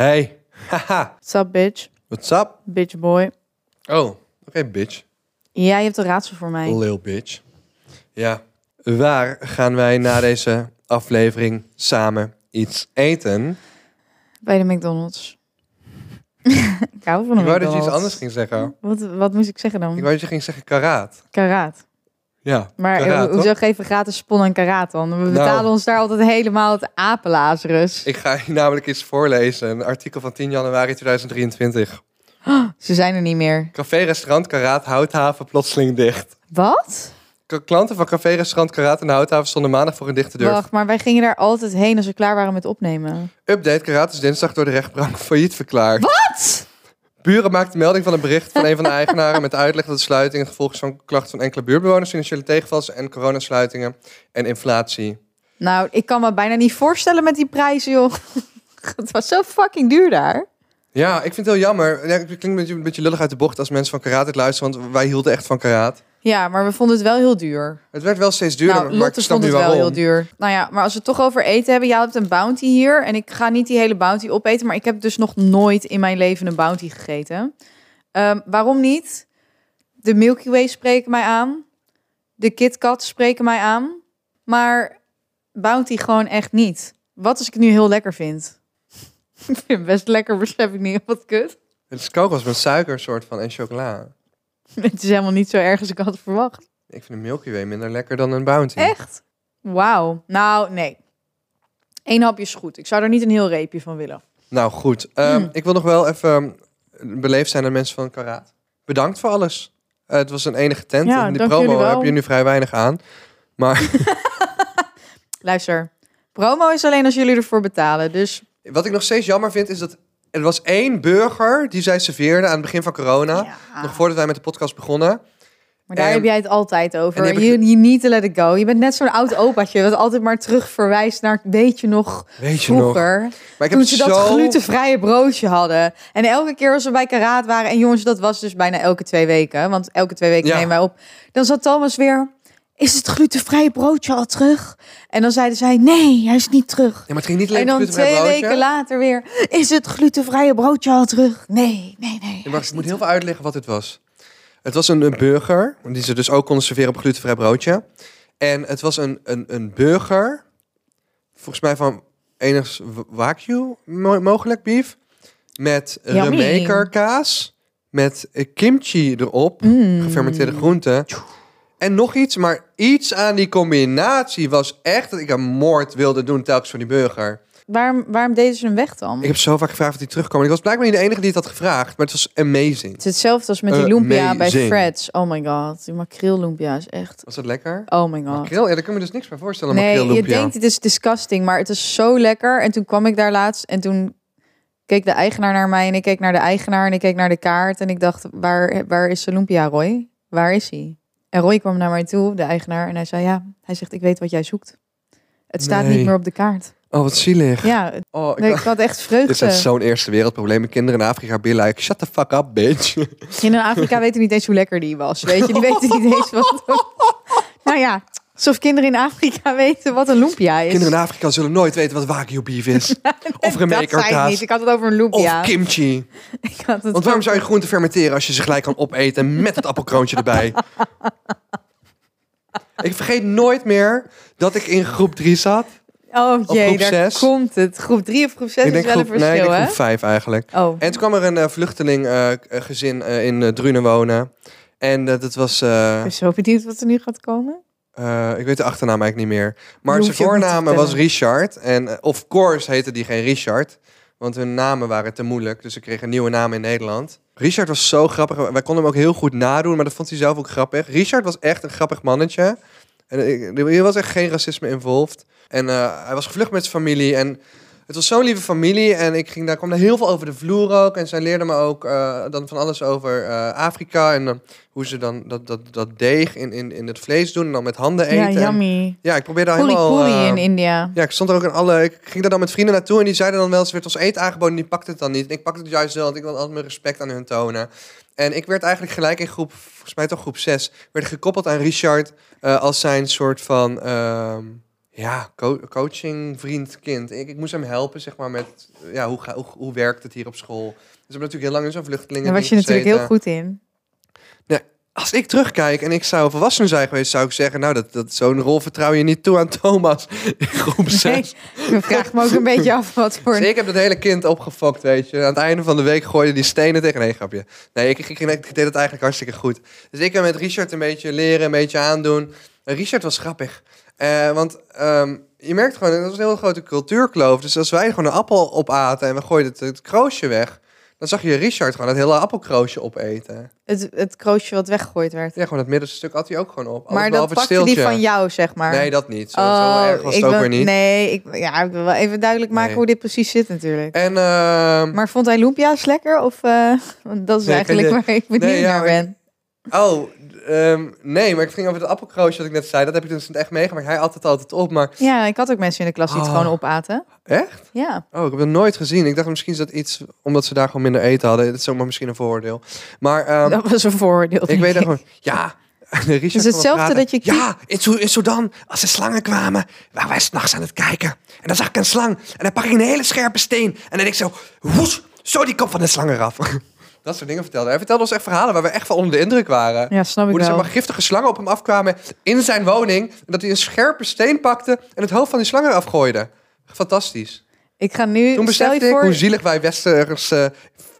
Hey. Haha. What's up, bitch? What's up? Bitch boy. Oh, oké, bitch. Ja, je hebt een raadsel voor mij. Lil bitch. Ja. Waar gaan wij na deze aflevering samen iets eten? Bij de McDonald's. ik hou van een Ik wou dat je McDonald's. iets anders ging zeggen. Wat, wat moest ik zeggen dan? Ik wou dat je ging zeggen karaat. Karaat. Ja, Maar karaat, toch? hoezo geven we gratis spon en karaat dan? We betalen Nou. ons daar altijd helemaal het apenlazerus. Ik ga je namelijk iets voorlezen. Een artikel van 10 januari 2023. Ze zijn er niet meer. Café-restaurant Karaat Houthaven plotseling dicht. Wat? Klanten van café-restaurant Karaat de Houthaven stonden maandag voor een dichte deur. Wacht, maar wij gingen daar altijd heen als we klaar waren met opnemen. Update, Karaat is dinsdag door de rechtbank failliet verklaard. Wat? Buren maakten melding van een bericht van een van de eigenaren met de uitleg dat de sluiting het gevolg is van klachten van enkele buurtbewoners, financiële tegenvallers en coronasluitingen en inflatie. Nou, ik kan me bijna niet voorstellen met die prijzen, joh. Het was zo fucking duur daar. Ja, ik vind het heel jammer. Ja, het klinkt een beetje, een beetje lullig uit de bocht als mensen van Karaat dit luisteren, want wij hielden echt van Karaat. Ja, maar we vonden het wel heel duur. Het werd wel steeds duurder, nou, maar ik snap vond het wel waarom. heel duur. Nou ja, maar als we het toch over eten hebben. Jij hebt een bounty hier. En ik ga niet die hele bounty opeten. Maar ik heb dus nog nooit in mijn leven een bounty gegeten. Ehm, waarom niet? De Milky Way spreken mij aan. De KitKat spreken mij aan. Maar bounty gewoon echt niet. Wat als ik het nu heel lekker vind? ik vind het best lekker, besef ik niet. Wat kut. Het is kokos met suiker soort van en chocola. Het is helemaal niet zo erg als ik had verwacht. Ik vind een Milky Way minder lekker dan een Bounty. Echt? Wauw. Nou, nee. Eén hapje is goed. Ik zou er niet een heel reepje van willen. Nou goed, Ehm, Mm. ik wil nog wel even beleefd zijn aan mensen van Karaat. Bedankt voor alles. Eh, het was een enige tent. Ja, en die promo heb je nu vrij weinig aan. Maar Luister, promo is alleen als jullie ervoor betalen. Dus wat ik nog steeds jammer vind is dat er was één burger die zij serveerde aan het begin van corona. Ja. Nog voordat wij met de podcast begonnen. Maar daar En- heb jij het altijd over. You, ik- you need to let it go. Je bent net zo'n oud opaatje dat altijd maar terug verwijst naar weet je nog Weet je nog? vroeger. Maar ik heb Toen ze zo... dat glutenvrije broodje hadden. En elke keer als we bij Karaat waren. En jongens, dat was dus bijna elke twee weken. Want elke twee weken Ja. nemen wij op. Dan zat Thomas weer... Is het glutenvrije broodje al terug? En dan zeiden zij, nee, hij is niet terug. Ja, maar het ging niet alleen En dan het twee broodje. weken later weer... Is het glutenvrije broodje al terug? Nee, nee, nee. Ja, maar ik moet heel veel uitleggen wat dit was. Het was een, een burger, die ze dus ook konden serveren op glutenvrij broodje. En het was een, een, een burger, volgens mij van enigszins wagyu mo- mogelijk beef, met Yummy. remaker kaas, met eh, kimchi erop, Mm. gefermenteerde groenten. En nog iets, maar iets aan die combinatie was echt dat ik een moord wilde doen telkens van die burger. Waarom, waarom deden ze hem weg dan? Ik heb zo vaak gevraagd of die terugkwam. En ik was blijkbaar niet de enige die het had gevraagd, maar het was amazing. Het is hetzelfde als met die lumpia bij Amazing. Fred's. Oh my god, die makreel lumpia is echt... Was dat lekker? Oh my god. Makreel? Ja, daar kan ik me dus niks bij voorstellen. Nee, makreel je lumpia. denkt het is disgusting, maar het is zo lekker. En toen kwam ik daar laatst en toen keek de eigenaar naar mij en ik keek naar de eigenaar en ik keek naar de kaart en ik dacht, waar, waar is de lumpia, Roy? Waar is hij? En Roy kwam naar mij toe, de eigenaar, en hij zei, ja, hij zegt, ik weet wat jij zoekt. Het staat Nee. niet meer op de kaart. Oh, wat zielig. Ja, Oh, ik nee, ik had echt Dit vreugde. is zo'n eerste wereldprobleem. Kinderen in Afrika be like, shut the fuck up, bitch. Kinderen in Afrika weten niet eens hoe lekker die was. Weet je, die weten niet eens wat. nou ja, alsof kinderen in Afrika weten wat een lumpia is. Kinderen in Afrika zullen nooit weten wat wagyu beef is. of dat zei ik. Ik had het over een lumpia. Of kimchi. Ik had het Want waarom zou je groenten fermenteren als je ze gelijk kan opeten met het appelkroontje erbij? ik vergeet nooit meer dat ik in groep 3 zat. Oh jee, groep daar zes? komt het. Groep 3 of groep 6 ik is denk wel groep, een nee, ik verschil, denk groep 5 eigenlijk. Oh, En toen kwam er een eh, vluchteling eh, eh, in Drunen wonen. En dat was... ik ben zo benieuwd wat er nu gaat komen. Eh, ik weet de achternaam eigenlijk niet meer. Maar zijn voornaam was. Richard. En eh, of course heette die geen Richard. Want hun namen waren te moeilijk. Dus ze kregen een nieuwe naam in Nederland. Richard was zo grappig. Wij konden hem ook heel goed nadoen. Maar dat vond hij zelf ook grappig. Richard was echt een grappig mannetje. En er was echt geen racisme involved. En eh, hij was gevlucht met zijn familie. En het was zo'n lieve familie. En ik ging, daar kwam er heel veel over de vloer ook. En zij leerde me ook eh, dan van alles over eh, Afrika. En eh, hoe ze dan dat, dat, dat deeg in, in, in het vlees doen. En dan met handen eten. Ja, En- yummy. ja, ik probeerde daar helemaal... puri eh, in India. ja, ik stond er ook in alle... Ik ging daar dan met vrienden naartoe en die zeiden dan wel... Ze werd ons eten aangeboden en die pakte het dan niet. En ik pakte het juist wel, want ik wilde altijd mijn respect aan hun tonen. En ik werd eigenlijk gelijk in groep... Volgens mij toch groep 6... werd gekoppeld aan Richard... als zijn soort van... Ja, co- coaching, vriend, kind. Ik, ik moest hem helpen, zeg maar, met ja, hoe, ga, hoe, hoe werkt het hier op school. Dus we hebben natuurlijk heel lang in zo'n vluchtelingen. Daar was je natuurlijk heel goed in. Als ik terugkijk en ik zou volwassen zijn geweest, zou ik zeggen, nou, dat, dat zo'n rol vertrouw je niet toe aan Thomas in groep 6. Nee, ik vraag me ook een beetje af wat voor... Dus ik heb dat hele kind opgefokt, weet je. Aan het einde van de week gooide die stenen tegen... Nee, grapje. Nee, ik, ik, ik, ik deed het eigenlijk hartstikke goed. Dus ik heb met Richard een beetje leren, een beetje aandoen. En Richard was grappig. Eh, want ehm, je merkt gewoon, dat was een hele grote cultuurkloof. Dus als wij gewoon een appel opaten en we gooiden het, het kroosje weg... dan zag je Richard gewoon het hele appelkroosje opeten. Het, het kroosje wat weggegooid werd. Ja, gewoon het middenste stuk had hij ook gewoon op. Maar dat het pakte die van jou, zeg maar. Nee, dat niet. Zo, zo erg was ik het ook wil- weer niet. Nee, ik, ja, ik wil wel even duidelijk maken Nee. hoe dit precies zit natuurlijk. En ehm, Maar vond hij lumpia's lekker? Of, eh, want dat is Nee, eigenlijk waar ik benieuwd Nee, ja, naar ben. Oh, ehm, nee, maar ik ging over het appelkroosje wat ik net zei. Dat heb ik dus echt meegemaakt. Hij at het altijd op, maar Ja, ik had ook mensen in de klas die het Oh. gewoon opaten. echt? Ja. Oh, ik heb het nooit gezien. Ik dacht misschien is dat iets omdat ze daar gewoon minder eten hadden. Dat is zomaar misschien een voordeel. Maar ehm, dat was een vooroordeel. ik weet er gewoon, ja. Richard is kon hetzelfde dat je- Ja, in Sudan, als er slangen kwamen, waren wij s'nachts aan het kijken. En dan zag ik een slang. En dan pak ik een hele scherpe steen. En dan denk ik zo, woes, zo die kop van de slang eraf. dat soort dingen vertelde hij. Vertelde ons echt verhalen waar we echt van onder de indruk waren. Ja, snap ik Hoe er zeg wel. maar giftige slangen op hem afkwamen in zijn woning. En dat hij een scherpe steen pakte en het hoofd van die slang eraf gooide. Fantastisch. Ik ga nu, Toen stel besefte je ik voor... hoe zielig wij westerse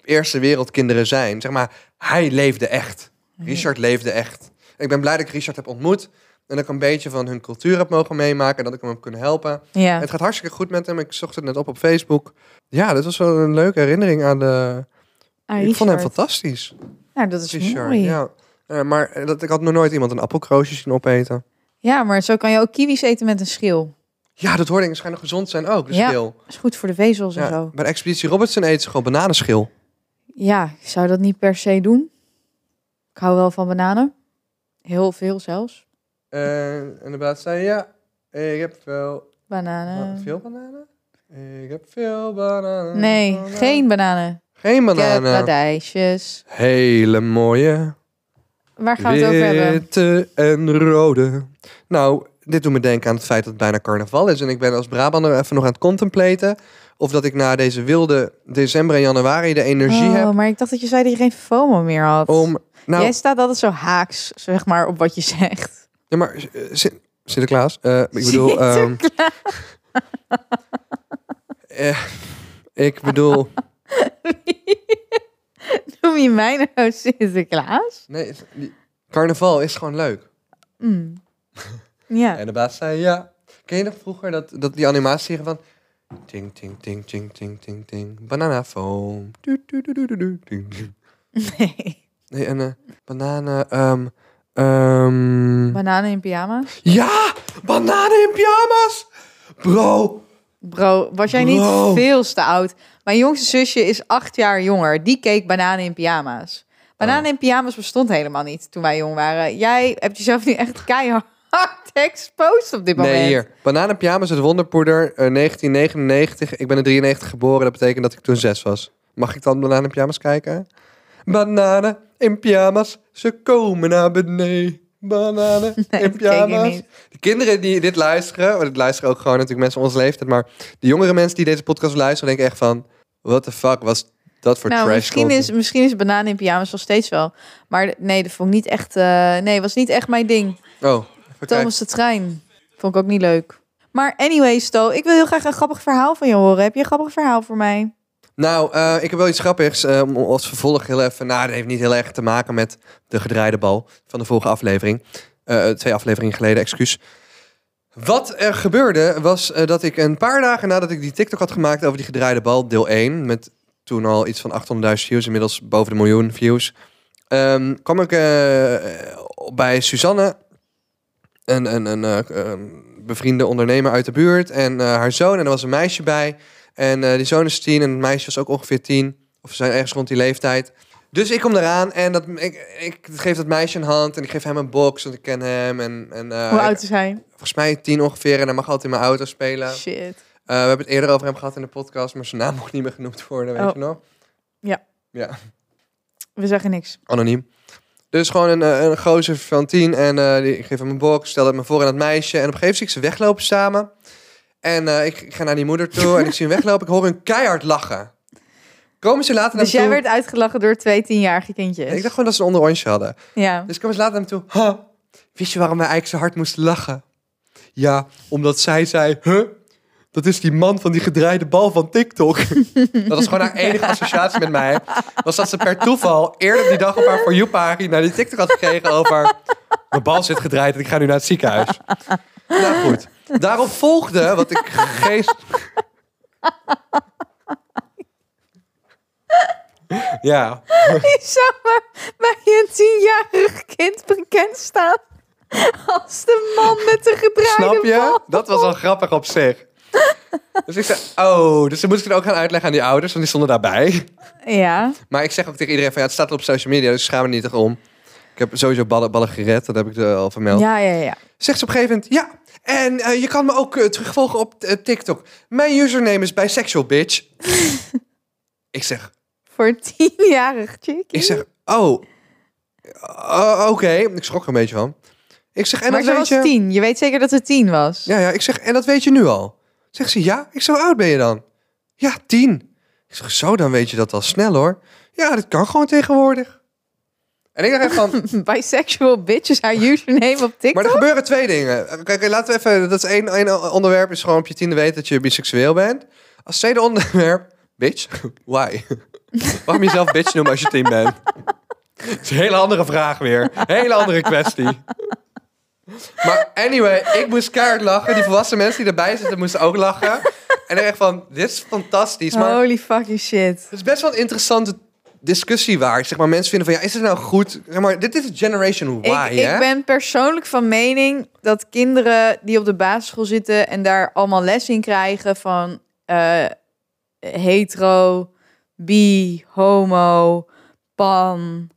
eerste wereldkinderen zijn. Zeg maar, hij leefde echt. Richard leefde echt. En ik ben blij dat ik Richard heb ontmoet. En dat ik een beetje van hun cultuur heb mogen meemaken. En dat ik hem heb kunnen helpen. Ja. Het gaat hartstikke goed met hem. Ik zocht het net op op Facebook. Ja, dit was wel een leuke herinnering aan de... Ik vond hem fantastisch. Nou, dat is Richard, mooi. Ja. ja. Eh, maar eh, dat, ik had nog nooit iemand een appelkroosje zien opeten. maar zo kan je ook kiwis eten met een schil. Ja, dat hoorde ik. Schijnen gezond zijn ook, de Ja. schil. Is goed voor de vezels en Ja, zo. bij de Expeditie Robertson eten ze gewoon bananenschil. Ja, ik zou dat niet per se doen. Ik hou wel van bananen. Heel veel zelfs. Eh, en de baas zei, ja, ik heb veel, Bananen. Wat, veel bananen? Ik heb veel bananen. Nee, Bananen. geen bananen. Geen bananen. radijsjes. Hele mooie, Waar gaan we het over hebben? witte en rode. Nou, dit doet me denken aan het feit dat het bijna carnaval is. En ik ben als Brabander even nog aan het contemplaten... of dat ik na deze wilde december en januari de energie oh, heb maar ik dacht dat je zei dat je geen FOMO meer had. om... Nou, Jij staat altijd zo haaks, zeg maar, op wat je zegt. ja, maar eh, Sin- Sinterklaas, eh, ik bedoel... ehm, eh, ik bedoel... Noem je mij nou Sinterklaas? Nee, carnaval is gewoon leuk. Mm. Ja. En de baas zei ja. Ken je nog vroeger dat, dat die animatie van... Ting, ting, ting, ting, ting, ting, ting. Bananafoam. Nee. Nee, en eh bananen... ehm ehm, Bananen in pyjama? ja! Bananen in pyjama's! Bro! Bro, was jij Bro. niet veel te oud? Mijn jongste zusje is acht jaar jonger. Die keek bananen in pyjama's. Bananen Oh. in pyjama's bestond helemaal niet toen wij jong waren. Jij hebt jezelf nu echt keihard exposed op dit moment. Nee, hier. Bananen in pyjama's, het wonderpoeder, eh, 1999. Ik ben in 93 geboren, dat betekent dat ik toen zes was. Mag ik dan bananen in pyjama's kijken? Bananen in pyjama's, ze komen naar beneden. Bananen Nee, in pyjama's. De kinderen die dit luisteren, want dit luisteren ook gewoon natuurlijk mensen van onze leeftijd, maar de jongere mensen die deze podcast luisteren, denken echt van, what the fuck was dat voor Nou, trash misschien content? is, misschien is bananen in pyjama's nog steeds wel. Maar nee, dat vond ik niet echt... eh, nee, was niet echt mijn ding. Oh. Thomas de Trein. Vond ik ook niet leuk. Maar anyway, Sto, ik wil heel graag een grappig verhaal van je horen. Heb je een grappig verhaal voor mij? Nou, eh, ik heb wel iets grappigs. om als vervolg heel even. Nou, dat heeft niet heel erg te maken met de gedraaide bal van de vorige aflevering. Eh, twee afleveringen geleden, excuus. Wat er gebeurde was dat ik een paar dagen nadat ik die TikTok had gemaakt over die gedraaide bal, deel 1, met toen al iets van 800.000 views, inmiddels boven de miljoen views, ehm, kwam ik bij Suzanne, een, een, een een bevriende ondernemer uit de buurt, en haar zoon, en er was een meisje bij. En eh, die zoon is tien en het meisje was ook ongeveer tien. Of ze zijn ergens rond die leeftijd. Dus ik kom eraan en dat, ik, ik geef dat meisje een hand en ik geef hem een box, want ik ken hem. En, en, eh, Hoe oud is hij? volgens mij tien ongeveer en hij mag altijd in mijn auto spelen. Shit. Eh, we hebben het eerder over hem gehad in de podcast, maar zijn naam mocht niet meer genoemd worden, weet Oh. je nog? Ja. Ja, We zeggen niks. anoniem. Dus gewoon een, een gozer van tien en die, ik geef hem een box, stelde het me voor aan het meisje. En op een gegeven moment zie ik ze weglopen samen. En eh, ik, ik ga naar die moeder toe en ik zie hem weglopen. Ik hoor hun keihard lachen. Komen ze later naar Dus me jij toe? werd uitgelachen door twee tienjarige kindjes. Ik dacht gewoon dat ze een onderontje hadden. Ja. Dus komen ze later naar me toe. "Huh, wist je waarom wij eigenlijk zo hard moesten lachen? Ja, omdat zij zei, huh? Dat is die man van die gedraaide bal van TikTok. dat was gewoon haar enige associatie met mij. Was dat ze per toeval eerder die dag op haar For You-pagina die TikTok had gekregen over... Mijn bal zit gedraaid en ik ga nu naar het ziekenhuis. nou goed. Daarop volgde wat ik geest... ja. Je zou maar bij een tienjarig kind bekend staan als de man met de gedraaide Snap je? bal. Dat was al grappig op zich. Dus ik zei, oh, dus dan moest ik het ook gaan uitleggen aan die ouders, want die stonden daarbij. Ja. Maar ik zeg ook tegen iedereen van, ja, het staat op social media, dus schaam me niet om. Ik heb sowieso ballen, ballen gered, dat heb ik al vermeld. Ja, ja, ja. Zegt ze op een gegeven moment, ja, en eh, je kan me ook eh, terugvolgen op eh, TikTok. Mijn username is bisexual, bitch. ik zeg, Voor tienjarig chickie. ik zeg, oh, oh, oké. Ik schrok er een beetje van. Ik zeg, en maar dat ze weet was je... tien. Je weet zeker dat het tien was. Ja, ja, ik zeg, en dat weet je nu al. Zegt ze, ja? Ik zeg, hoe oud ben je dan? Ja, tien. Ik zeg, zo, dan weet je dat al snel hoor. Ja, dat kan gewoon tegenwoordig. En ik dacht even van, Bisexual bitch is haar username op TikTok. maar er gebeuren twee dingen. Kijk, laten we even, dat is één, één onderwerp, is gewoon op je tiende weten dat je biseksueel bent. Als tweede onderwerp, bitch, why? Waarom jezelf bitch noemen als je tien bent? Dat is een hele andere vraag weer. Hele andere kwestie. Maar anyway, ik moest keihard lachen. Die volwassen mensen die erbij zitten moesten ook lachen. En ik echt van, dit is fantastisch. Maar Holy fucking shit. het is best wel een interessante discussie waar. Zeg maar, mensen vinden van, ja, is het nou goed? Zeg maar, dit is Generation Y, Ik, hè? ik ben persoonlijk van mening dat kinderen die op de basisschool zitten en daar allemaal les in krijgen van eh, hetero, bi, homo, pan,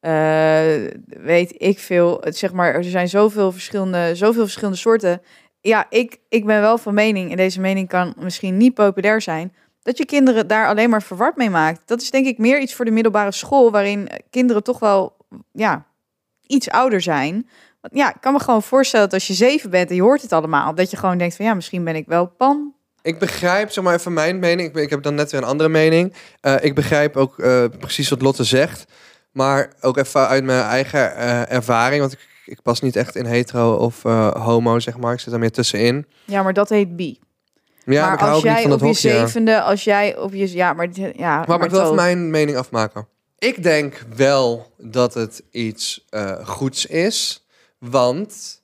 eh, weet ik veel. Zeg maar, er zijn zoveel verschillende, zoveel verschillende soorten. Ja, ik, ik ben wel van mening, en deze mening kan misschien niet populair zijn, dat je kinderen daar alleen maar verward mee maakt. Dat is denk ik meer iets voor de middelbare school, waarin kinderen toch wel, ja, iets ouder zijn. Want ja, ik kan me gewoon voorstellen dat als je zeven bent en je hoort het allemaal, dat je gewoon denkt van ja, misschien ben ik wel pan. Ik begrijp, zeg maar even mijn mening. Ik, ben- ik heb dan net weer een andere mening. Eh, ik begrijp ook eh, precies wat Lotte zegt. Maar ook even uit mijn eigen eh, ervaring. Want ik, ik pas niet echt in hetero of homo, zeg maar. Ik zit daar meer tussenin. Ja, maar dat heet bi. Ja, maar ik als jij op je zevende, als jij op je ja, maar ja, Maar, maar ik wil mijn mening afmaken. Ik denk wel dat het iets eh, goeds is. Want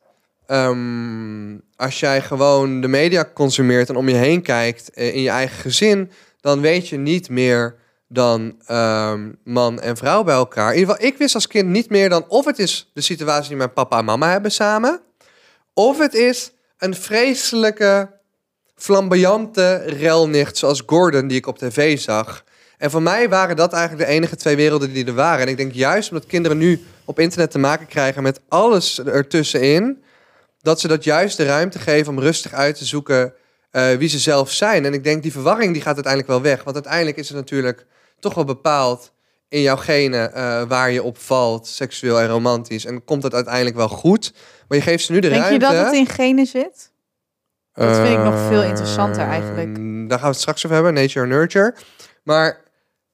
ehm, als jij gewoon de media consumeert en om je heen kijkt eh, in je eigen gezin, dan weet je niet meer dan ehm, man en vrouw bij elkaar. In ieder geval, ik wist als kind niet meer dan of het is de situatie die mijn papa en mama hebben samen, of het is een vreselijke, flamboyante relnicht zoals Gordon die ik op tv zag. En voor mij waren dat eigenlijk de enige twee werelden die er waren. En ik denk juist omdat kinderen nu op internet te maken krijgen met alles ertussenin, dat ze dat juist de ruimte geven om rustig uit te zoeken eh, wie ze zelf zijn. En ik denk die verwarring die gaat uiteindelijk wel weg. Want uiteindelijk is het natuurlijk toch wel bepaald in jouw genen eh, waar je op valt, seksueel en romantisch. En komt het uiteindelijk wel goed. Maar je geeft ze nu de Denk je ruimte. dat het in genen zit? Dat vind ik nog veel interessanter Eh, eigenlijk. Daar gaan we het straks over hebben, nature nurture. Maar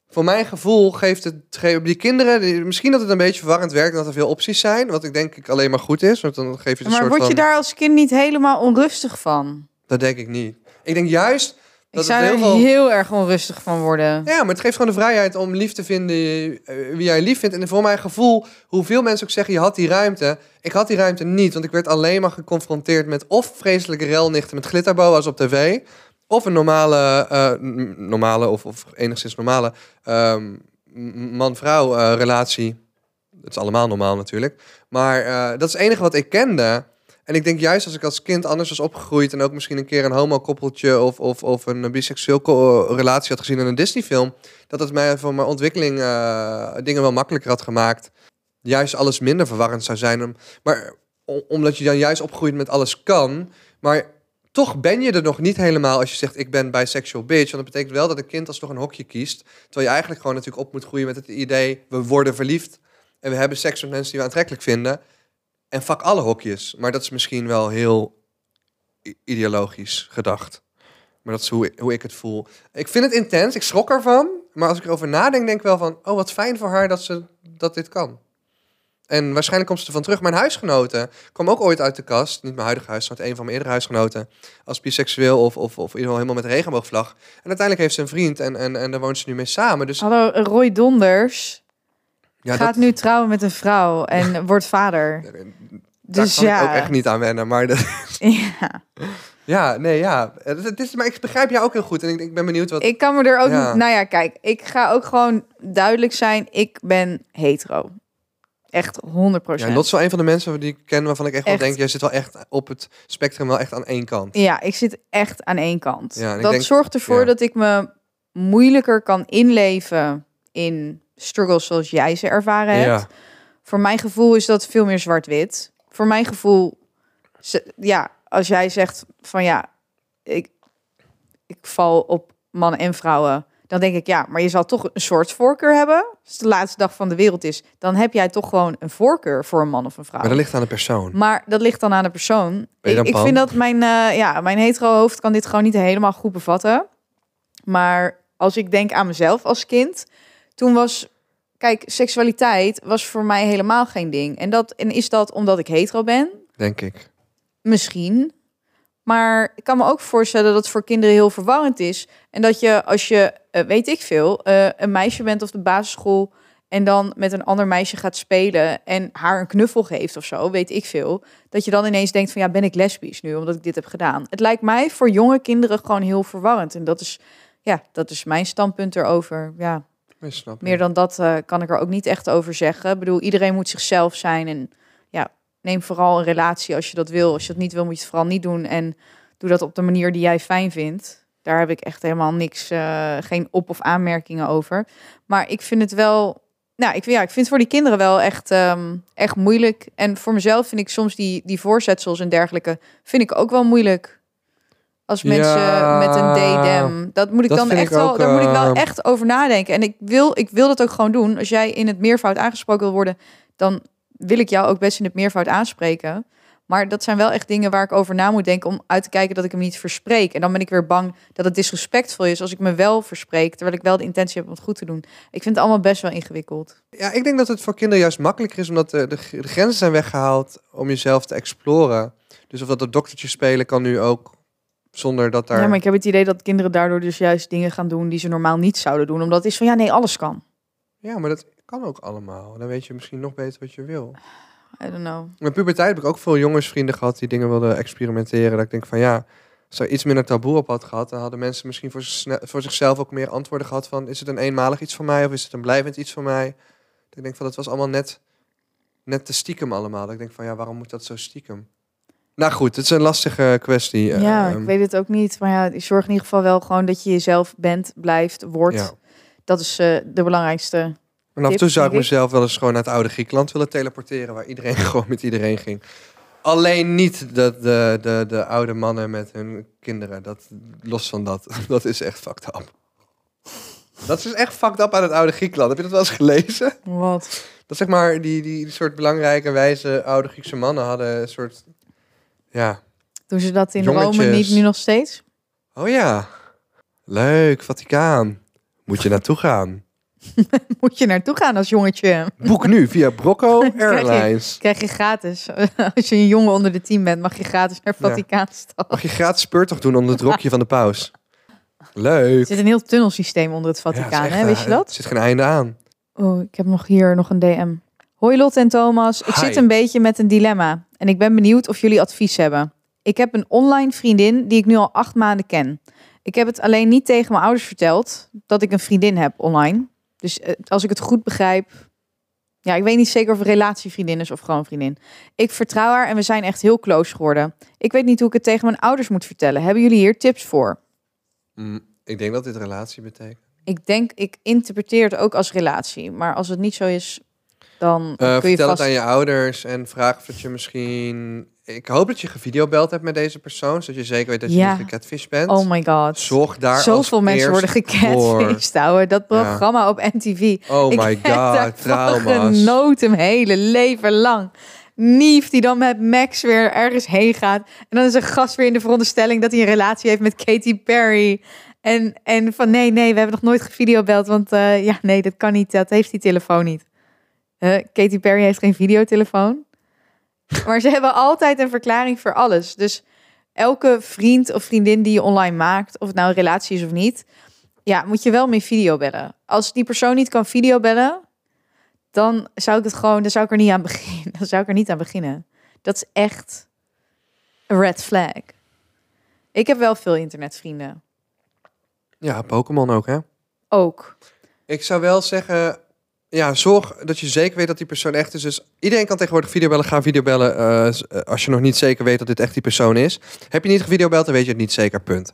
voor mijn gevoel geeft het ge- die kinderen, die- misschien dat het een beetje verwarrend werkt, dat er veel opties zijn, wat ik denk ik alleen maar goed is, want dan geef je een Maar soort word je van. daar als kind niet helemaal onrustig van? Dat denk ik niet. Ik denk juist Ik dat zou het er heel heel erg onrustig van worden. Ja, maar het geeft gewoon de vrijheid om lief te vinden eh, wie jij lief vindt. En voor mijn gevoel, hoeveel mensen ook zeggen, je had die ruimte. Ik had die ruimte niet, want ik werd alleen maar geconfronteerd met of vreselijke relnichten met glitterboa's op tv. Of een normale, eh, normale of, of enigszins normale ehm, man-vrouw eh, relatie. Het is allemaal normaal natuurlijk. Maar dat is het enige wat ik kende. En ik denk juist als ik als kind anders was opgegroeid... en ook misschien een keer een homo-koppeltje... of, of, of een biseksueel relatie had gezien in een Disney-film... dat het mij voor mijn ontwikkeling eh, dingen wel makkelijker had gemaakt. Juist alles minder verwarrend zou zijn. Maar omdat je dan juist opgroeit met alles kan... maar toch ben je er nog niet helemaal als je zegt... ik ben bisexual bitch. Want dat betekent wel dat een kind alsnog een hokje kiest... terwijl je eigenlijk gewoon natuurlijk op moet groeien met het idee... we worden verliefd En we hebben seks met mensen die we aantrekkelijk vinden. En fuck alle hokjes. Maar dat is misschien wel heel ideologisch gedacht. Maar dat is hoe, hoe ik het voel. Ik vind het intens. Ik schrok ervan. Maar als ik erover nadenk, denk ik wel van... Oh, wat fijn voor haar dat, ze, dat dit kan. En waarschijnlijk komt ze ervan terug. Mijn huisgenoten kwam ook ooit uit de kast. Niet mijn huidige huisgenoot, een van mijn eerdere huisgenoten. Als biseksueel of, of, of in ieder geval helemaal met regenboogvlag. En uiteindelijk heeft ze een vriend en, en, en daar woont ze nu mee samen. Dus Hallo, Roy Donders ja, gaat dat, nu trouwen met een vrouw en wordt vader. daar Dus kan ja. ik ook echt niet aan wennen. Maar dat, ja. ja, nee, ja. Het, is, maar ik begrijp jou ook heel goed. En ik, ik ben benieuwd wat... Ik kan me er ook Ja. Nou ja, kijk, ik ga ook gewoon duidelijk zijn. Ik ben hetero. Echt 100 ja, Lot is wel een van de mensen die ik ken waarvan ik echt, wel denk... Jij zit wel echt op het spectrum wel echt aan één kant. Ja, ik zit echt aan één kant. Ja, dat denk- zorgt ervoor ja. dat ik me moeilijker kan inleven in struggles zoals jij ze ervaren hebt. Ja, Voor mijn gevoel is dat veel meer zwart-wit. Voor mijn gevoel, ze- ja, als jij zegt van ja, ik, ik val op mannen en vrouwen, dan denk ik ja, maar je zal toch een soort voorkeur hebben. Als het de laatste dag van de wereld is, dan heb jij toch gewoon een voorkeur voor een man of een vrouw. maar dat ligt aan de persoon. Maar dat ligt dan aan de persoon. Ik, vind dat mijn, eh, ja, mijn hetero hoofd kan dit gewoon niet helemaal goed bevatten. Maar als ik denk aan mezelf als kind, toen was, kijk, seksualiteit was voor mij helemaal geen ding. En, dat, en is dat omdat ik hetero ben? Denk ik. Misschien. Maar ik kan me ook voorstellen dat het voor kinderen heel verwarrend is. En dat je, als je, eh, weet ik veel, eh, een meisje bent op de basisschool... en dan met een ander meisje gaat spelen en haar een knuffel geeft of zo, weet ik veel. Dat je dan ineens denkt van, ja, ben ik lesbisch nu, omdat ik dit heb gedaan. Het lijkt mij voor jonge kinderen gewoon heel verwarrend. En dat is, ja, dat is mijn standpunt erover. Ja, snap meer dan dat eh, kan ik er ook niet echt over zeggen. Ik bedoel, iedereen moet zichzelf zijn. En ja, neem vooral een relatie als je dat wil. Als je dat niet wil, moet je het vooral niet doen. En doe dat op de manier die jij fijn vindt. Daar heb ik echt helemaal niks, eh, geen op- of aanmerkingen over. Maar ik vind het wel... Nou, ik, ja, ik vind het voor die kinderen wel echt, ehm, echt moeilijk. En voor mezelf vind ik soms die, die voorzetsels en dergelijke... vind ik ook wel moeilijk. Als mensen Ja, met een they-them... Dat moet ik dat dan echt ik wel... ook, Daar moet ik wel eh, echt over nadenken. En ik wil, ik wil dat ook gewoon doen. Als jij in het meervoud aangesproken wil worden... dan wil ik jou ook best in het meervoud aanspreken. Maar dat zijn wel echt dingen waar ik over na moet denken... om uit te kijken dat ik hem niet verspreek. En dan ben ik weer bang dat het disrespectvol is... als ik me wel verspreek... terwijl ik wel de intentie heb om het goed te doen. Ik vind het allemaal best wel ingewikkeld. Ja, ik denk dat het voor kinderen juist makkelijker is, omdat de, de, de grenzen zijn weggehaald om jezelf te exploren. Dus of dat het doktertje spelen kan nu ook zonder dat daar. Ja, maar ik heb het idee dat kinderen daardoor dus juist dingen gaan doen... die ze normaal niet zouden doen. Omdat het is van, ja, nee, alles kan. Ja, maar dat kan ook allemaal. Dan weet je misschien nog beter wat je wil. I don't know. In mijn puberteit heb ik ook veel jongensvrienden gehad die dingen wilden experimenteren. Dat ik denk van ja, als er iets minder taboe op had gehad, dan hadden mensen misschien voor, zichzelf ook meer antwoorden gehad van is het een eenmalig iets voor mij of is het een blijvend iets voor mij? Dat ik denk van dat was allemaal net, net te stiekem allemaal. Dat ik denk van ja, waarom moet dat zo stiekem? Nou goed, het is een lastige kwestie. Ja, Ehm, ik weet het ook niet. Maar ja, zorg in ieder geval wel gewoon dat je jezelf bent, blijft, wordt. ja. Dat is eh, de belangrijkste. En af en toe zou ik mezelf wel eens gewoon naar het oude Griekenland willen teleporteren, waar iedereen gewoon met iedereen ging. Alleen niet de, de, de, de oude mannen met hun kinderen. Dat, los van dat. Dat is echt fucked up. Dat is dus echt fucked up aan het oude Griekenland. Heb je dat wel eens gelezen? Wat? Dat zeg maar, die, die, die soort belangrijke, wijze oude Griekse mannen hadden een soort... Ja. Doen ze dat in Rome niet nu nog steeds? Oh ja. Leuk, Vaticaan. Moet je naartoe gaan. Moet je naartoe gaan als jongetje? Boek nu via Brocco Krijg je- Airlines. Krijg je gratis. Als je een jongen onder de tien bent, mag je gratis naar Ja. Vaticaanstad. Mag je gratis speurtocht doen onder het rokje van de paus. Er Leuk. zit een heel tunnelsysteem onder het Ja, Vaticaan, hè? Weet je dat? Er zit geen einde aan. Oh, ik heb nog hier nog een DM. Hoi Lot en Thomas. Ik Hi. zit een beetje met een dilemma. En ik ben benieuwd of jullie advies hebben. Ik heb een online vriendin die ik nu al acht maanden ken. Ik heb het alleen niet tegen mijn ouders verteld dat ik een vriendin heb online. Dus eh, als ik het goed begrijp. Ja, ik weet niet zeker of het relatievriendin is of gewoon vriendin. Ik vertrouw haar en we zijn echt heel close geworden. Ik weet niet hoe ik het tegen mijn ouders moet vertellen. Hebben jullie hier tips voor? Mm, ik denk dat dit relatie betekent. Ik denk, ik interpreteer het ook als relatie. Maar als het niet zo is, dan Eh, kun je vertel vast... het aan je ouders en vraag of het je misschien ik hoop dat je gevideobeld hebt met deze persoon, zodat je zeker weet dat je Ja. niet gecatfished bent. Oh my god. Zorg daar Zoveel mensen worden gecatfished, ouwe. Dat programma op MTV. Oh ik my god, trauma's. genoten mijn hele leven lang. Nief die dan met Max weer ergens heen gaat. En dan is een gast weer in de veronderstelling dat hij een relatie heeft met Katy Perry. En, en van nee, nee, we hebben nog nooit gevideobeld. Want eh, ja, nee, dat kan niet. Dat heeft die telefoon niet. Eh, Katy Perry heeft geen videotelefoon. Maar ze hebben altijd een verklaring voor alles. Dus elke vriend of vriendin die je online maakt, of het nou een relatie is of niet, ja, moet je wel mee videobellen. Als die persoon niet kan videobellen, dan zou ik het gewoon, dan zou ik er niet aan beginnen. Dan zou ik er niet aan beginnen. Dat is echt een red flag. Ik heb wel veel internetvrienden. Ja, Pokémon ook, hè? Ook. Ik zou wel zeggen, ja, zorg dat je zeker weet dat die persoon echt is. Dus iedereen kan tegenwoordig videobellen. Ga videobellen eh, als je nog niet zeker weet dat dit echt die persoon is. Heb je niet gevideobeld, dan weet je het niet zeker, punt.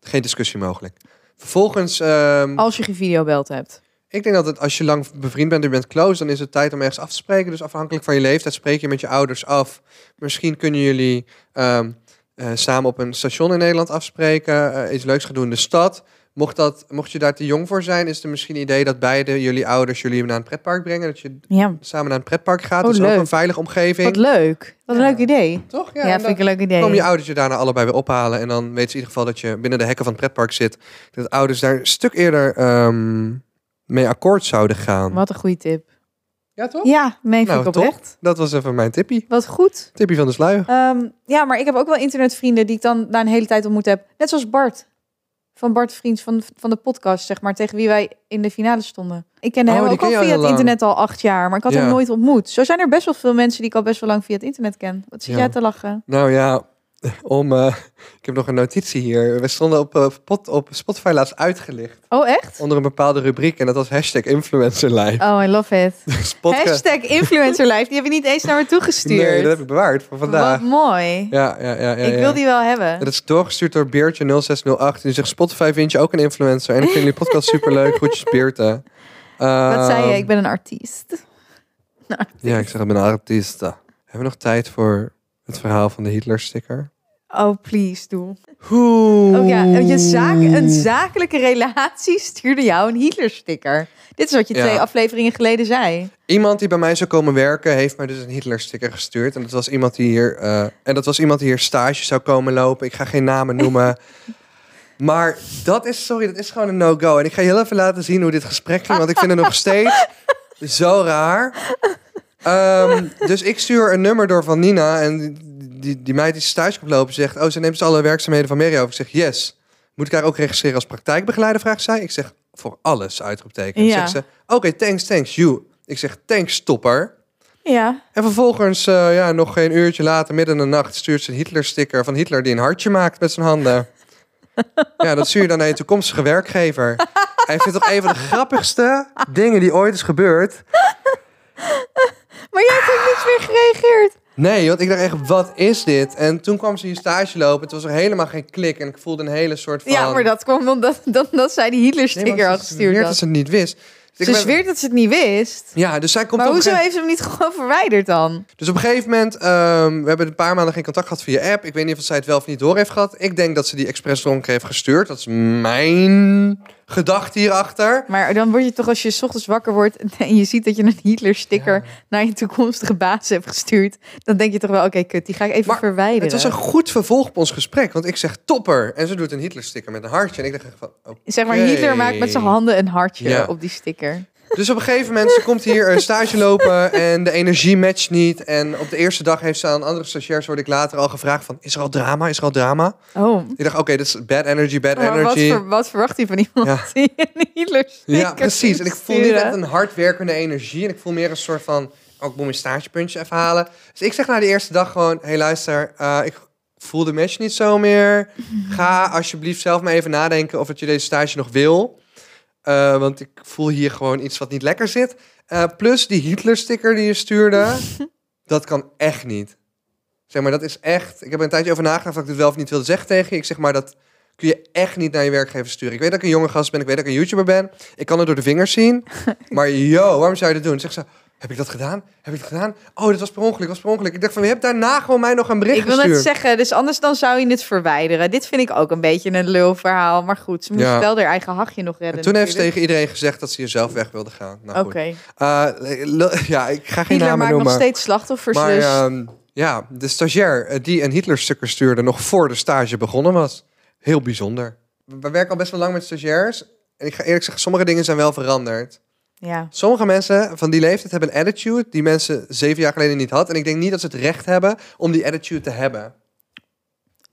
Geen discussie mogelijk. Vervolgens, ehm, Als je gevideobeld hebt. ik denk dat het, als je lang bevriend bent en je bent close, dan is het tijd om ergens af te spreken. Dus afhankelijk van je leeftijd spreek je met je ouders af. Misschien kunnen jullie ehm, eh, samen op een station in Nederland afspreken. eh, iets leuks gaan doen in de stad. Mocht, dat, mocht je daar te jong voor zijn, is er misschien een idee dat beide jullie ouders jullie naar een pretpark brengen. Dat je Ja, samen naar een pretpark gaat. Oh, dat is ook leuk. een veilige omgeving. wat leuk. Wat een Ja. leuk idee. Toch? Ja, en vind ik een leuk idee. komen je ouders je daarna allebei weer ophalen. En dan weten ze in ieder geval dat je binnen de hekken van het pretpark zit. Dat ouders daar een stuk eerder ehm, mee akkoord zouden gaan. Wat een goede tip. Ja, toch? Ja, meen Nou, ik oprecht. Dat was even mijn tippie. Wat goed. Tippie van de sluier. Ehm, ja, maar ik heb ook wel internetvrienden die ik dan na een hele tijd ontmoet heb. Net zoals Bart. Van Bart Vriends van, van de podcast, zeg maar, tegen wie wij in de finale stonden. Ik kende Oh, hem ook al via het internet al acht jaar, maar ik had Ja. hem nooit ontmoet. Zo zijn er best wel veel mensen die ik al best wel lang via het internet ken. Wat zit Ja. jij te lachen? Nou ja, om, eh, ik heb nog een notitie hier. We stonden op, eh, pot, op Spotify laatst uitgelicht. Oh, echt? Onder een bepaalde rubriek. En dat was hashtag influencerlife. Oh, I love it. Dus Hashtag influencerlife, die heb je niet eens naar me toegestuurd. Nee, dat heb ik bewaard voor vandaag. Wat mooi. Ja, ja, ja, ja. ik ja. wil die wel hebben. Dat is doorgestuurd door Beertje0608. En die zegt, Spotify vind je ook een influencer. En ik vind jullie podcast superleuk. Groetjes Beerte. Wat zei je? Ehm, Ik ben een artiest. Ja, ik zeg, ik ben een artiest. Hebben we nog tijd voor het verhaal van de Hitler-sticker? Oh, please, doe. Oeh. Oh ja, je zaak, een zakelijke relatie stuurde jou een Hitler-sticker. Dit is wat je Ja. twee afleveringen geleden zei. Iemand die bij mij zou komen werken, heeft mij dus een Hitler-sticker gestuurd. En dat was iemand die hier, eh, en dat was iemand die hier stage zou komen lopen. Ik ga geen namen noemen. maar dat is, sorry, dat is gewoon een no-go. En ik ga je heel even laten zien hoe dit gesprek ging, want ik vind het nog steeds zo raar. Ehm, dus ik stuur een nummer door van Nina en die, die, die meid die stage komt lopen zegt, oh, ze neemt dus alle werkzaamheden van Mary over. Ik zeg, yes. Moet ik haar ook registreren als praktijkbegeleider, vraagt zij. Ik zeg, voor alles, uitroepteken. Ja. Zegt ze, oké, thanks, thanks, you. Ik zeg, thanks, topper. Ja. En vervolgens, eh, ja, nog geen uurtje later, midden in de nacht, stuurt ze een Hitler-sticker van Hitler die een hartje maakt met zijn handen. ja, dat stuur je dan naar je toekomstige werkgever. Hij vindt toch een van de grappigste dingen die ooit is gebeurd. Maar jij hebt ook niks meer gereageerd. Nee, want ik dacht echt, wat is dit? En toen kwam ze hier stage lopen. Het was er helemaal geen klik. En ik voelde een hele soort van... Ja, maar dat kwam omdat, dat, dat zij die Nee, Hitler-sticker want had ze gestuurd. zweert had. dat ze het niet wist. Dus Ze ben- zweert dat ze het niet wist. Ja, dus zij komt Maar hoezo gegeven- heeft ze hem niet gewoon verwijderd dan? Dus op een gegeven moment, ehm, we hebben een paar maanden geen contact gehad via app. Ik weet niet of zij het wel of niet door heeft gehad. Ik denk dat ze die expres dronken heeft gestuurd. Dat is mijn gedachte hierachter. Maar dan word je toch als je 's ochtends wakker wordt en je ziet dat je een Hitler-sticker naar je toekomstige baas hebt gestuurd, dan denk je toch wel, oké, kut, die ga ik even Maar verwijderen. Het was een goed vervolg op ons gesprek. Want ik zeg topper. En ze doet een Hitler-sticker met een hartje. En ik dacht van. Zeg maar, Hitler maakt met zijn handen een hartje Ja. op die sticker. Dus op een gegeven moment, ze komt hier een stage lopen en de energie matcht niet. En op de eerste dag heeft ze aan andere stagiairs, word ik later al gevraagd van, is er al drama? Is er al drama? Oh, Ik dacht, oké, dit is bad energy, bad maar wat, energy. ver- wat verwacht hij van iemand Ja. die een Ja, precies. En ik voel niet echt een hardwerkende energie. En ik voel meer een soort van, oh, ik moet mijn stagepuntje even halen. Dus ik zeg na de eerste dag gewoon, hey luister, eh, ik voel de match niet zo meer. Ga alsjeblieft zelf maar even nadenken of dat je deze stage nog wil. Eh, want ik voel hier gewoon iets wat niet lekker zit. Eh, plus die Hitler-sticker die je stuurde, dat kan echt niet. Zeg maar, dat is echt... Ik heb er een tijdje over nagedacht of ik dit wel of niet wilde zeggen tegen je. Ik zeg maar, dat kun je echt niet naar je werkgever sturen. Ik weet dat ik een jonge gast ben, ik weet dat ik een YouTuber ben. Ik kan het door de vingers zien. Maar yo, waarom zou je dat doen? Zeg ze, Heb ik dat gedaan? Heb ik dat gedaan? Oh, dat was per ongeluk, dat was per ongeluk. Ik dacht van, je hebt daarna gewoon mij nog een bericht Ik wil gestuurd. net zeggen, dus anders dan zou je het verwijderen. Dit vind ik ook een beetje een lulverhaal. Maar goed, ze moest Ja. wel haar eigen hachje nog redden. En toen heeft ze natuurlijk. tegen iedereen gezegd dat ze hier zelf weg wilde gaan. Nou, Oké. Eh, l- ja, ik ga geen Hitler namen maakt noemen. nog steeds slachtoffers, maar dus... ehm, ja, de stagiair eh, die een Hitler-sticker stuurde nog voor de stage begonnen was. Heel bijzonder. We werken al best wel lang met stagiairs. En ik ga eerlijk zeggen, sommige dingen zijn wel veranderd. Ja. Sommige mensen van die leeftijd hebben een attitude die mensen zeven jaar geleden niet hadden. En ik denk niet dat ze het recht hebben om die attitude te hebben.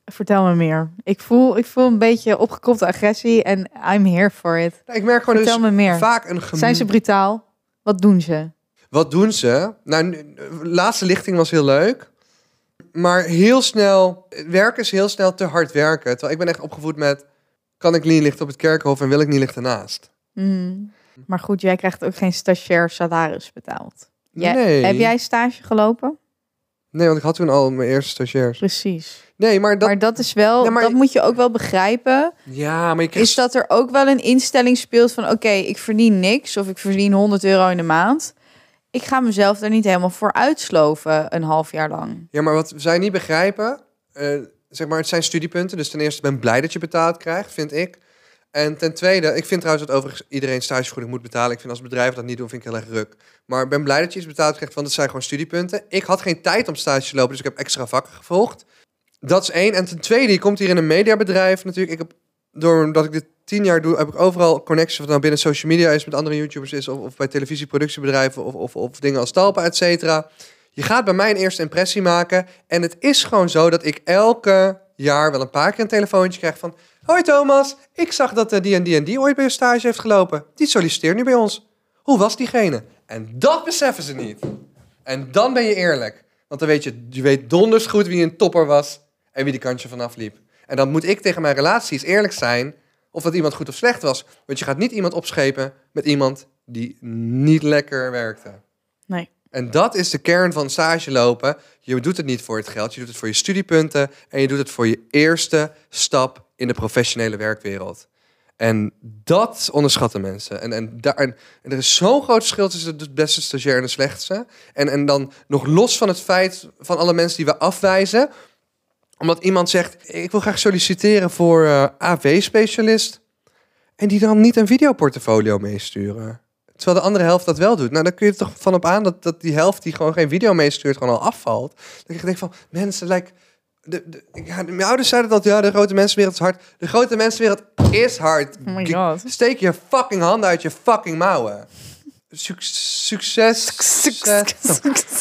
Vertel me meer. Ik voel, ik voel een beetje opgekropte agressie en I'm here for it. Nou, ik merk gewoon Vertel dus me meer. vaak een gem- Zijn ze brutaal? Wat doen ze? Wat doen ze? Nou, laatste lichting was heel leuk. Maar heel snel, werken is heel snel te hard werken. Terwijl ik ben echt opgevoed met, kan ik niet lichten op het kerkhof en wil ik niet lichten naast? Mm. Maar goed, jij krijgt ook geen stagiair salaris betaald. Jij- nee. Heb jij stage gelopen? Nee, want ik had toen al mijn eerste stagiairs. Precies. Nee, maar dat... maar dat is wel, maar- dat moet je ook wel begrijpen. Ja, maar je krijgt... Is dat er ook wel een instelling speelt van oké, ik verdien niks of ik verdien 100 euro in de maand. Ik ga mezelf daar niet helemaal voor uitsloven een half jaar lang. Ja, maar wat zij niet begrijpen, eh, zeg maar, het zijn studiepunten. Dus ten eerste, ik ben blij dat je betaald krijgt, vind ik. En ten tweede, ik vind trouwens dat overigens iedereen stagevergoeding moet betalen. Ik vind als bedrijven dat niet doen, vind ik heel erg ruk. Maar ik ben blij dat je iets betaald krijgt, want het zijn gewoon studiepunten. Ik had geen tijd om stage te lopen, dus ik heb extra vakken gevolgd. Dat is één. En ten tweede, je komt hier in een mediabedrijf natuurlijk. Ik heb, doordat ik dit tien jaar doe, heb ik overal connecties. Of nou binnen social media is, met andere YouTubers is, of, of bij televisieproductiebedrijven, of, of, of dingen als Talpa, et cetera. Je gaat bij mij een eerste impressie maken. En het is gewoon zo dat ik elke jaar wel een paar keer een telefoontje krijg van... Hoi Thomas, ik zag dat eh, die en die en die ooit bij je stage heeft gelopen. Die solliciteert nu bij ons. Hoe was diegene? En dat beseffen ze niet. En dan ben je eerlijk. Want dan weet je, je weet donders goed wie een topper was en wie de kantje vanaf liep. En dan moet ik tegen mijn relaties eerlijk zijn of dat iemand goed of slecht was. Want je gaat niet iemand opschepen met iemand die niet lekker werkte. Nee. En dat is de kern van stage lopen. Je doet het niet voor het geld, je doet het voor je studiepunten en je doet het voor je eerste stap in de professionele werkwereld. En dat onderschatten mensen. En, en, daar, en, er is zo'n groot verschil tussen de beste stagiair en de slechtste. En, en dan nog los van het feit van alle mensen die we afwijzen. Omdat iemand zegt, ik wil graag solliciteren voor eh, AV-specialist. En die dan niet een videoportfolio meesturen. Terwijl de andere helft dat wel doet. Nou, dan kun je er toch van op aan dat, dat die helft die gewoon geen video meestuurt, gewoon al afvalt. Dat ik denk van, mensen, like, de, de, ja, mijn ouders zeiden dat, ja, de grote mensenwereld is hard. De grote mensenwereld is hard. Oh my Ge- god. Steek je fucking handen uit je fucking mouwen. Suc- succes. succes.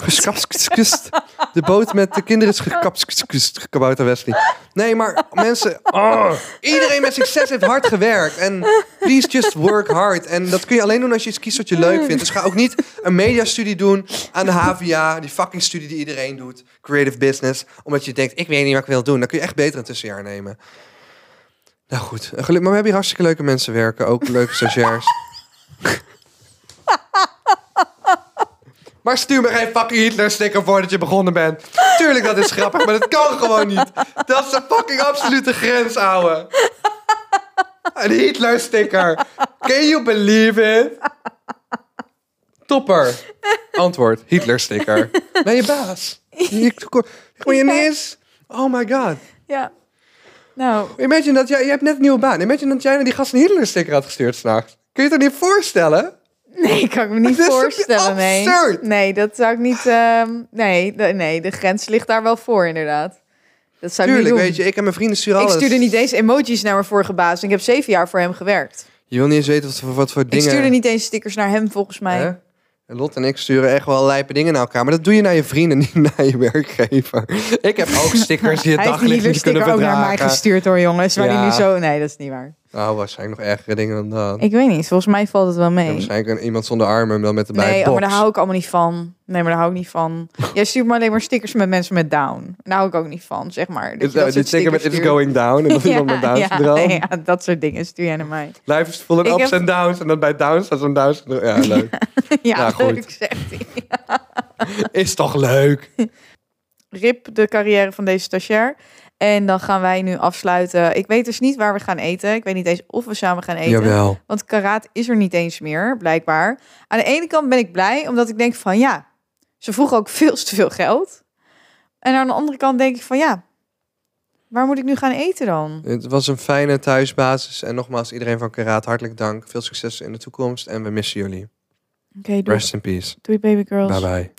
Geskapskust. De boot met de kinderen is gekapskust. Kabouter Wesley. Nee, maar mensen... oh, iedereen met succes heeft hard gewerkt. En please just work hard. En dat kun je alleen doen als je iets kiest wat je leuk vindt. Dus ga ook niet een mediastudie doen aan de HVA. Die fucking studie die iedereen doet. Creative business. Omdat je denkt, ik weet niet wat ik wil doen. Dan kun je echt beter een tussenjaar nemen. Nou goed, maar we hebben hier hartstikke leuke mensen werken. Ook leuke stagiairs. Maar stuur me geen fucking Hitler-sticker voordat je begonnen bent. Tuurlijk, dat is grappig, maar dat kan gewoon niet. Dat is een fucking absolute grens, ouwe. Een Hitler-sticker. Can you believe it? Topper. Antwoord, Hitler-sticker. Naar je baas. Je, gewoon je niet eens... Oh my god. Ja. Nou, Imagine dat jij... Je hebt net een nieuwe baan. Imagine dat jij naar die gast een Hitler-sticker had gestuurd s'nachts. Kun je het er niet voorstellen? nee, kan ik me niet voorstellen. Nee. nee, dat zou ik niet. ehm, nee, de, nee, de grens ligt daar wel voor, inderdaad. Dat zou ik Tuurlijk, niet doen. weet je. Ik en mijn vrienden sturen ik alles. stuurde niet eens emojis naar mijn vorige baas. Ik heb zeven jaar voor hem gewerkt. Je wil niet eens weten wat voor, wat voor dingen... Ik stuurde niet eens stickers naar hem, volgens mij. Hè? Lot en ik sturen echt wel lijpe dingen naar elkaar. Maar dat doe je naar je vrienden, niet naar je werkgever. Ik heb ook stickers die het Hij heeft daglicht die niet kunnen sticker ook naar mij verdragen. gestuurd hoor, jongens. Waar Ja. die nu zo... Nee, dat is niet waar. Nou, waarschijnlijk nog ergere dingen dan dat. Ik weet niet. Volgens mij valt het wel mee. waarschijnlijk een, iemand zonder armen, dan met de Nee, oh, box. maar daar hou ik allemaal niet van. Nee, maar daar hou ik niet van. Jij stuurt me alleen maar stickers met mensen met down. Daar hou ik ook niet van, zeg maar. Dat dat dit zeker met It's going down en dan iemand met Down ja, syndroom. ja, dat soort dingen stuur jij naar mij. Life is of Ik ups heb- en downs. En dan bij downs staat zo'n down syndroom. Ja, leuk. ja, Ja, goed. leuk zegt hij. is toch leuk? Rip de carrière van deze stagiair. En dan gaan wij nu afsluiten. Ik weet dus niet waar we gaan eten. Ik weet niet eens of we samen gaan eten. Jawel. Want karaat is er niet eens meer, blijkbaar. Aan de ene kant ben ik blij, omdat ik denk van ja, ze vroegen ook veel te veel geld. En aan de andere kant denk ik van ja, waar moet ik nu gaan eten dan? Het was een fijne thuisbasis. En nogmaals, iedereen van Karaat, hartelijk dank. Veel succes in de toekomst. En we missen jullie. Oké, doei. Rest in peace. Doei baby girls. Bye bye.